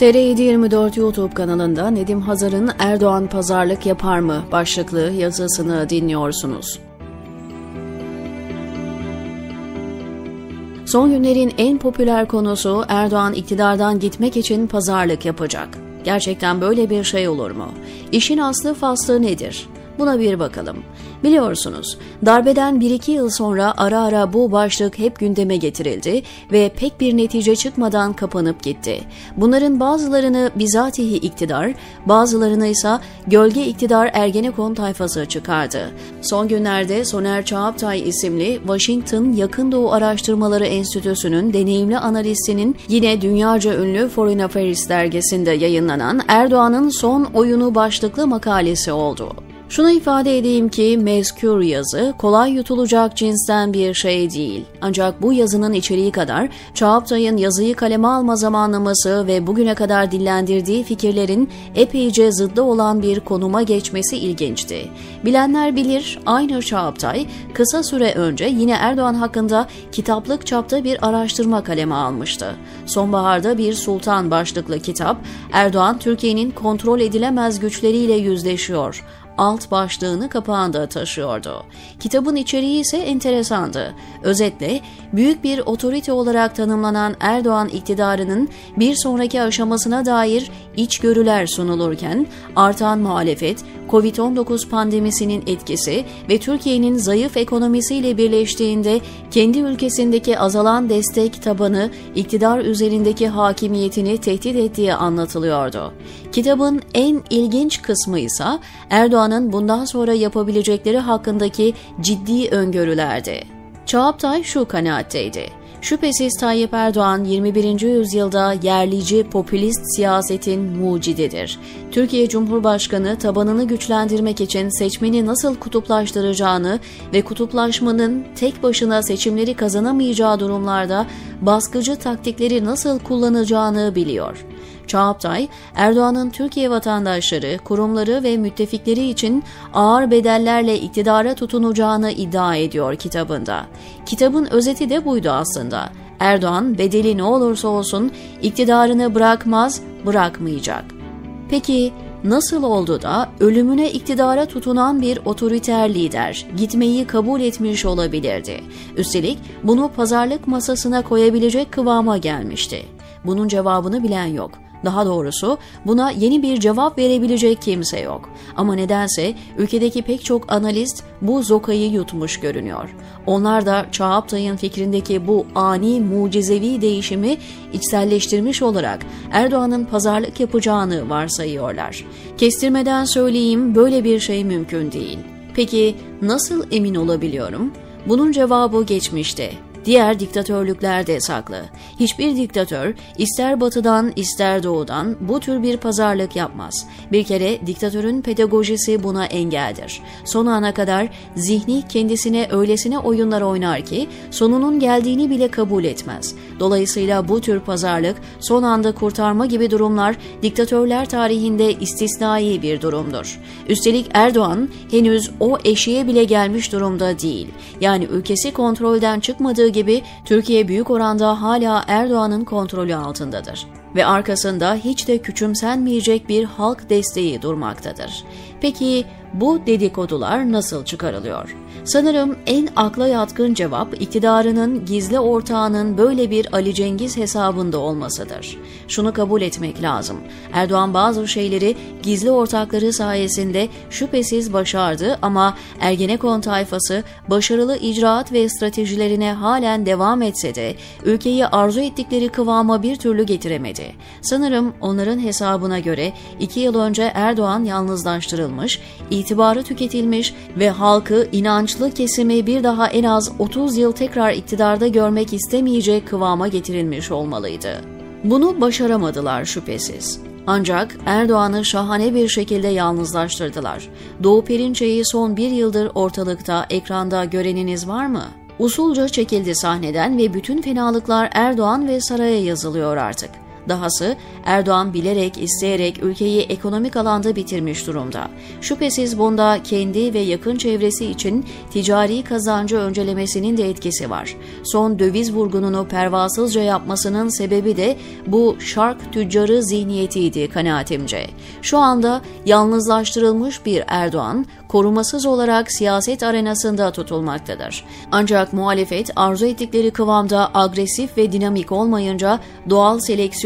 TR724 YouTube kanalında Nedim Hazar'ın Erdoğan pazarlık yapar mı başlıklı yazısını dinliyorsunuz. Son günlerin en popüler konusu Erdoğan iktidardan gitmek için pazarlık yapacak. Gerçekten böyle bir şey olur mu? İşin aslı faslı nedir? Buna bir bakalım. Biliyorsunuz, darbeden 1-2 yıl sonra ara ara bu başlık hep gündeme getirildi ve pek bir netice çıkmadan kapanıp gitti. Bunların bazılarını bizatihi iktidar, bazılarını ise gölge iktidar Ergenekon tayfası çıkardı. Son günlerde Soner Çağaptay isimli Washington Yakın Doğu Araştırmaları Enstitüsü'nün deneyimli analistinin yine dünyaca ünlü Foreign Affairs dergisinde yayınlanan Erdoğan'ın son oyunu başlıklı makalesi oldu. Şunu ifade edeyim ki mezkür yazı kolay yutulacak cinsten bir şey değil. Ancak bu yazının içeriği kadar Çağaptay'ın yazıyı kaleme alma zamanlaması ve bugüne kadar dillendirdiği fikirlerin epeyce zıddı olan bir konuma geçmesi ilginçti. Bilenler bilir aynı Çağaptay kısa süre önce yine Erdoğan hakkında kitaplık çapta bir araştırma kaleme almıştı. Sonbaharda bir sultan başlıklı kitap Erdoğan Türkiye'nin kontrol edilemez güçleriyle yüzleşiyor alt başlığını kapağında taşıyordu. Kitabın içeriği ise enteresandı. Özetle büyük bir otorite olarak tanımlanan Erdoğan iktidarının bir sonraki aşamasına dair içgörüler sunulurken artan muhalefet, Covid-19 pandemisinin etkisi ve Türkiye'nin zayıf ekonomisiyle birleştiğinde kendi ülkesindeki azalan destek tabanı iktidar üzerindeki hakimiyetini tehdit ettiği anlatılıyordu. Kitabın en ilginç kısmı ise Erdoğan'ın bundan sonra yapabilecekleri hakkındaki ciddi öngörülerdi. Çağaptay şu kanaatteydi. Şüphesiz Tayyip Erdoğan 21. yüzyılda yerlici popülist siyasetin mucididir. Türkiye Cumhurbaşkanı tabanını güçlendirmek için seçmeni nasıl kutuplaştıracağını ve kutuplaşmanın tek başına seçimleri kazanamayacağı durumlarda baskıcı taktikleri nasıl kullanacağını biliyor. Çağaptay, Erdoğan'ın Türkiye vatandaşları, kurumları ve müttefikleri için ağır bedellerle iktidara tutunacağını iddia ediyor kitabında. Kitabın özeti de buydu aslında. Erdoğan bedeli ne olursa olsun iktidarını bırakmaz, bırakmayacak. Peki nasıl oldu da ölümüne iktidara tutunan bir otoriter lider gitmeyi kabul etmiş olabilirdi? Üstelik bunu pazarlık masasına koyabilecek kıvama gelmişti. Bunun cevabını bilen yok. Daha doğrusu buna yeni bir cevap verebilecek kimse yok. Ama nedense ülkedeki pek çok analist bu zokayı yutmuş görünüyor. Onlar da Çağaptay'ın fikrindeki bu ani mucizevi değişimi içselleştirmiş olarak Erdoğan'ın pazarlık yapacağını varsayıyorlar. Kestirmeden söyleyeyim böyle bir şey mümkün değil. Peki nasıl emin olabiliyorum? Bunun cevabı geçmişte diğer diktatörlüklerde saklı. Hiçbir diktatör ister batıdan ister doğudan bu tür bir pazarlık yapmaz. Bir kere diktatörün pedagojisi buna engeldir. Son ana kadar zihni kendisine öylesine oyunlar oynar ki sonunun geldiğini bile kabul etmez. Dolayısıyla bu tür pazarlık son anda kurtarma gibi durumlar diktatörler tarihinde istisnai bir durumdur. Üstelik Erdoğan henüz o eşiğe bile gelmiş durumda değil. Yani ülkesi kontrolden çıkmadığı gibi Türkiye büyük oranda hala Erdoğan'ın kontrolü altındadır ve arkasında hiç de küçümsenmeyecek bir halk desteği durmaktadır. Peki bu dedikodular nasıl çıkarılıyor? Sanırım en akla yatkın cevap iktidarının gizli ortağının böyle bir Ali Cengiz hesabında olmasıdır. Şunu kabul etmek lazım. Erdoğan bazı şeyleri gizli ortakları sayesinde şüphesiz başardı ama Ergenekon tayfası başarılı icraat ve stratejilerine halen devam etse de ülkeyi arzu ettikleri kıvama bir türlü getiremedi. Sanırım onların hesabına göre iki yıl önce Erdoğan yalnızlaştırılmış, itibarı tüketilmiş ve halkı inançlı kesimi bir daha en az 30 yıl tekrar iktidarda görmek istemeyecek kıvama getirilmiş olmalıydı. Bunu başaramadılar şüphesiz. Ancak Erdoğan'ı şahane bir şekilde yalnızlaştırdılar. Doğu Perinçe'yi son bir yıldır ortalıkta, ekranda göreniniz var mı? Usulca çekildi sahneden ve bütün fenalıklar Erdoğan ve saraya yazılıyor artık. Dahası Erdoğan bilerek, isteyerek ülkeyi ekonomik alanda bitirmiş durumda. Şüphesiz bunda kendi ve yakın çevresi için ticari kazancı öncelemesinin de etkisi var. Son döviz vurgununu pervasızca yapmasının sebebi de bu şark tüccarı zihniyetiydi kanaatimce. Şu anda yalnızlaştırılmış bir Erdoğan, korumasız olarak siyaset arenasında tutulmaktadır. Ancak muhalefet arzu ettikleri kıvamda agresif ve dinamik olmayınca doğal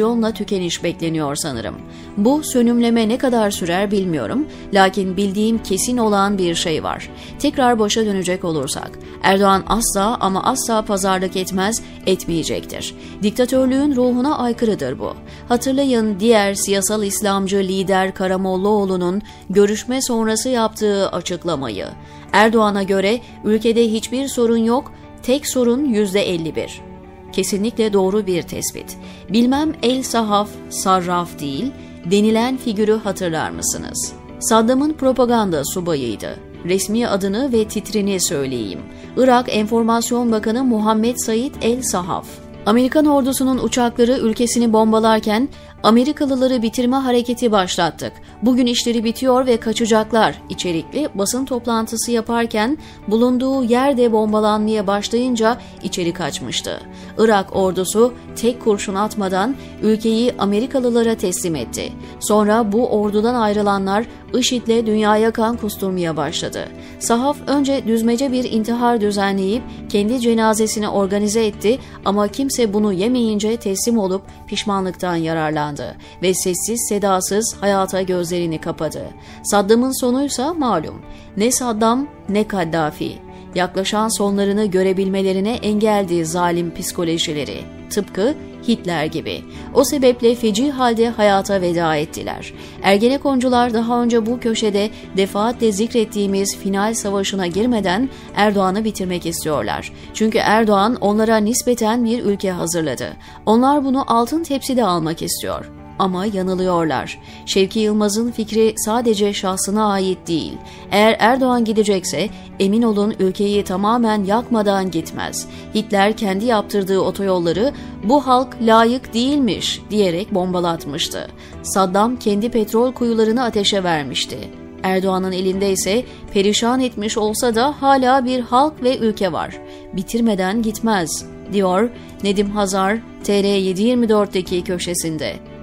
seleksiyonla tükeniş bekleniyor sanırım. Bu sönümleme ne kadar sürer bilmiyorum. Lakin bildiğim kesin olan bir şey var. Tekrar başa dönecek olursak, Erdoğan asla ama asla pazarlık etmez, etmeyecektir. Diktatörlüğün ruhuna aykırıdır bu. Hatırlayın diğer siyasal İslamcı lider Karamollaoğlu'nun görüşme sonrası yaptığı açıklamayı. Erdoğan'a göre ülkede hiçbir sorun yok, tek sorun %51. Kesinlikle doğru bir tespit. Bilmem el sahaf, sarraf değil, denilen figürü hatırlar mısınız? Saddam'ın propaganda subayıydı. Resmi adını ve titrini söyleyeyim. Irak Enformasyon Bakanı Muhammed Said El Sahaf. Amerikan ordusunun uçakları ülkesini bombalarken Amerikalıları bitirme hareketi başlattık. Bugün işleri bitiyor ve kaçacaklar içerikli basın toplantısı yaparken bulunduğu yerde bombalanmaya başlayınca içeri kaçmıştı. Irak ordusu tek kurşun atmadan ülkeyi Amerikalılara teslim etti. Sonra bu ordudan ayrılanlar IŞİD'le dünyaya kan kusturmaya başladı. Sahaf önce düzmece bir intihar düzenleyip kendi cenazesini organize etti ama kimse bunu yemeyince teslim olup pişmanlıktan yararlandı ve sessiz sedasız hayata gözlerini kapadı. Saddam'ın sonuysa malum. Ne Saddam ne Kaddafi. Yaklaşan sonlarını görebilmelerine engeldi zalim psikolojileri. Tıpkı Hitler gibi. O sebeple feci halde hayata veda ettiler. Ergenekoncular daha önce bu köşede defaatle zikrettiğimiz final savaşına girmeden Erdoğan'ı bitirmek istiyorlar. Çünkü Erdoğan onlara nispeten bir ülke hazırladı. Onlar bunu altın tepside almak istiyor. Ama yanılıyorlar. Şevki Yılmaz'ın fikri sadece şahsına ait değil. Eğer Erdoğan gidecekse emin olun ülkeyi tamamen yakmadan gitmez. Hitler kendi yaptırdığı otoyolları bu halk layık değilmiş diyerek bombalatmıştı. Saddam kendi petrol kuyularını ateşe vermişti. Erdoğan'ın elinde ise perişan etmiş olsa da hala bir halk ve ülke var. Bitirmeden gitmez, diyor Nedim Hazar TR724'deki köşesinde.